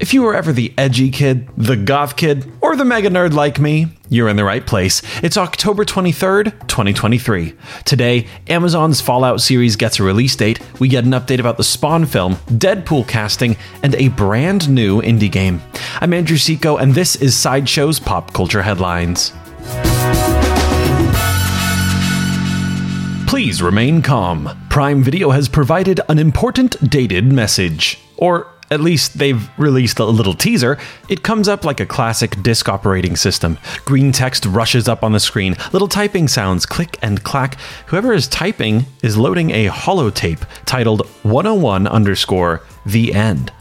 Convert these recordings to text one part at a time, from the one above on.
If you were ever the edgy kid, the goth kid, or the mega nerd like me, you're in the right place. It's October 23rd, 2023. Today, Amazon's Fallout series gets a release date, we get an update about the Spawn film, Deadpool casting, and a brand new indie game. I'm Andrew Seco, and this is Sideshow's Pop Culture Headlines. Please remain calm. Prime Video has provided an important dated message. Or at least they've released a little teaser. It comes up like a classic disk operating system. Green text rushes up on the screen, little typing sounds click and clack. Whoever is typing is loading a holotape titled 101 underscore the end.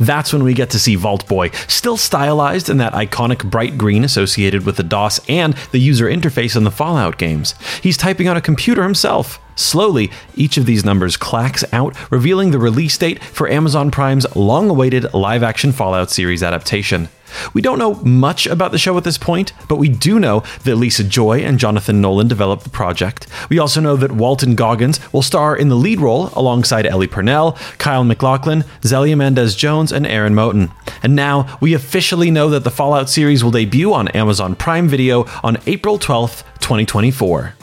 That's when we get to see Vault Boy, still stylized in that iconic bright green associated with the DOS and the user interface in the Fallout games. He's typing on a computer himself. Slowly, each of these numbers clacks out, revealing the release date for Amazon Prime's long awaited live action Fallout series adaptation. We don't know much about the show at this point, but we do know that Lisa Joy and Jonathan Nolan developed the project. We also know that Walton Goggins will star in the lead role alongside Ella Purnell, Kyle MacLachlan, Xelia Mendes Jones, and Aaron Moten. And now we officially know that the Fallout series will debut on Amazon Prime Video on April 12th, 2024.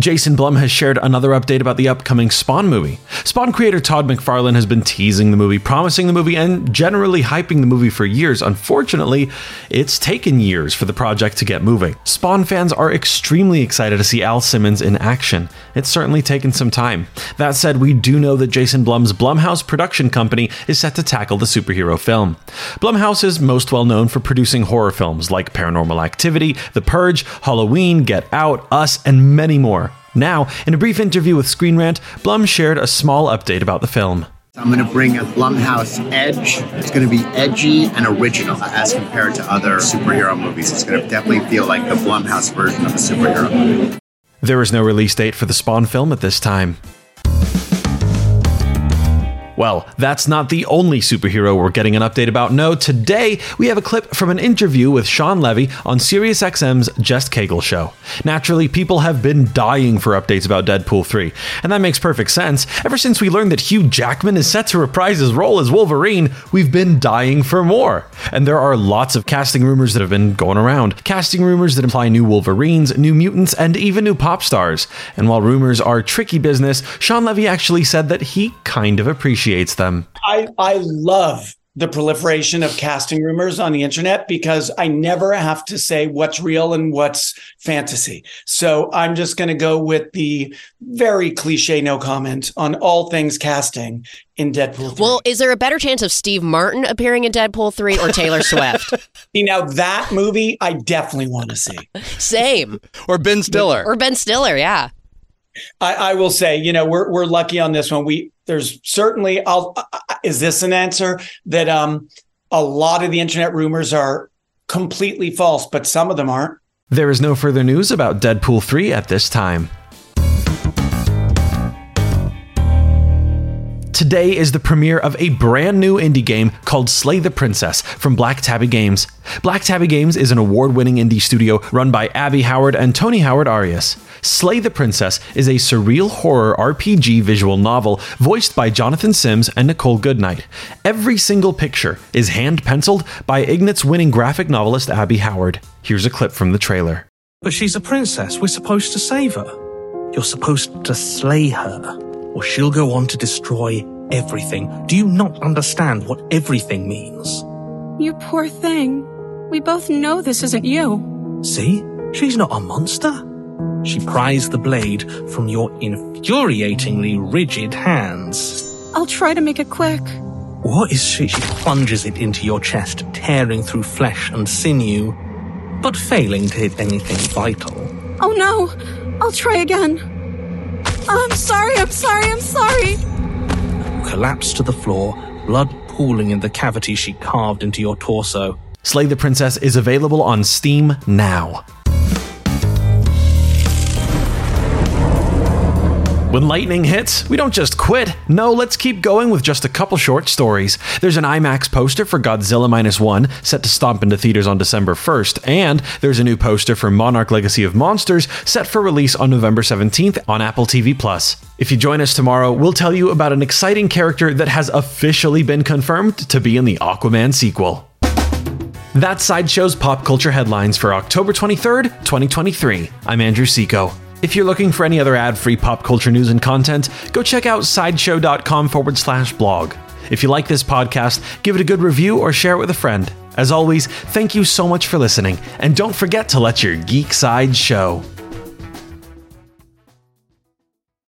Jason Blum has shared another update about the upcoming Spawn movie. Spawn creator Todd McFarlane has been teasing the movie, promising the movie, and generally hyping the movie for years. Unfortunately, it's taken years for the project to get moving. Spawn fans are extremely excited to see Al Simmons in action. It's certainly taken some time. That said, we do know that Jason Blum's Blumhouse production company is set to tackle the superhero film. Blumhouse is most well known for producing horror films like Paranormal Activity, The Purge, Halloween, Get Out, Us, and many more. Now, in a brief interview with Screen Rant, Blum shared a small update about the film. I'm going to bring a Blumhouse edge. It's going to be edgy and original as compared to other superhero movies. It's going to definitely feel like the Blumhouse version of a superhero movie. There is no release date for the Spawn film at this time. Well, that's not the only superhero we're getting an update about. No, today we have a clip from an interview with Shawn Levy on SiriusXM's Jess Cagle show. Naturally, people have been dying for updates about Deadpool 3, and that makes perfect sense. Ever since we learned that Hugh Jackman is set to reprise his role as Wolverine, we've been dying for more. And there are lots of casting rumors that have been going around. Casting rumors that imply new Wolverines, new mutants, and even new pop stars. And while rumors are tricky business, Shawn Levy actually said that he kind of appreciates appreciates them. I, I love the proliferation of casting rumors on the internet because I never have to say what's real and what's fantasy. So I'm just going to go with the very cliche no comment on all things casting in Deadpool 3. Well, is there a better chance of Steve Martin appearing in Deadpool 3 or Taylor Swift? see, now that movie I definitely want to see. Same. Or Ben Stiller. Or Ben Stiller, yeah. I, I, will say, you know, we're we're lucky on this one. We there's certainly. I'll. Is this an answer that um a lot of the internet rumors are completely false, but some of them aren't. There is no further news about Deadpool 3 at this time. Today is the premiere of a brand new indie game called Slay the Princess from Black Tabby Games. Black Tabby Games is an award winning indie studio run by Abby Howard and Tony Howard Arias. Slay the Princess is a surreal horror RPG visual novel voiced by Jonathan Sims and Nicole Goodnight. Every single picture is hand penciled by Ignatz winning graphic novelist Abby Howard. Here's a clip from the trailer. But she's a princess. We're supposed to save her. You're supposed to slay her or she'll go on to destroy everything. Do you not understand what everything means? You poor thing. We both know this isn't you. See? She's not a monster. She pries the blade from your infuriatingly rigid hands. I'll try to make it quick. What is she? She plunges it into your chest, tearing through flesh and sinew, but failing to hit anything vital. Oh no! I'll try again. I'm sorry, I'm sorry, I'm sorry. Collapse to the floor, blood pooling in the cavity she carved into your torso. Slay the Princess is available on Steam now. When lightning hits, we don't just quit. No, let's keep going with just a couple short stories. There's an IMAX poster for Godzilla Minus One set to stomp into theaters on December 1st, and there's a new poster for Monarch Legacy of Monsters set for release on November 17th on Apple TV Plus. If you join us tomorrow, we'll tell you about an exciting character that has officially been confirmed to be in the Aquaman sequel. That's Sideshow's pop culture headlines for October 23rd, 2023. I'm Andrew Seco. If you're looking for any other ad free pop culture news and content, go check out sideshow.com forward slash blog. If you like this podcast, give it a good review or share it with a friend. As always, thank you so much for listening, and don't forget to let your geek side show.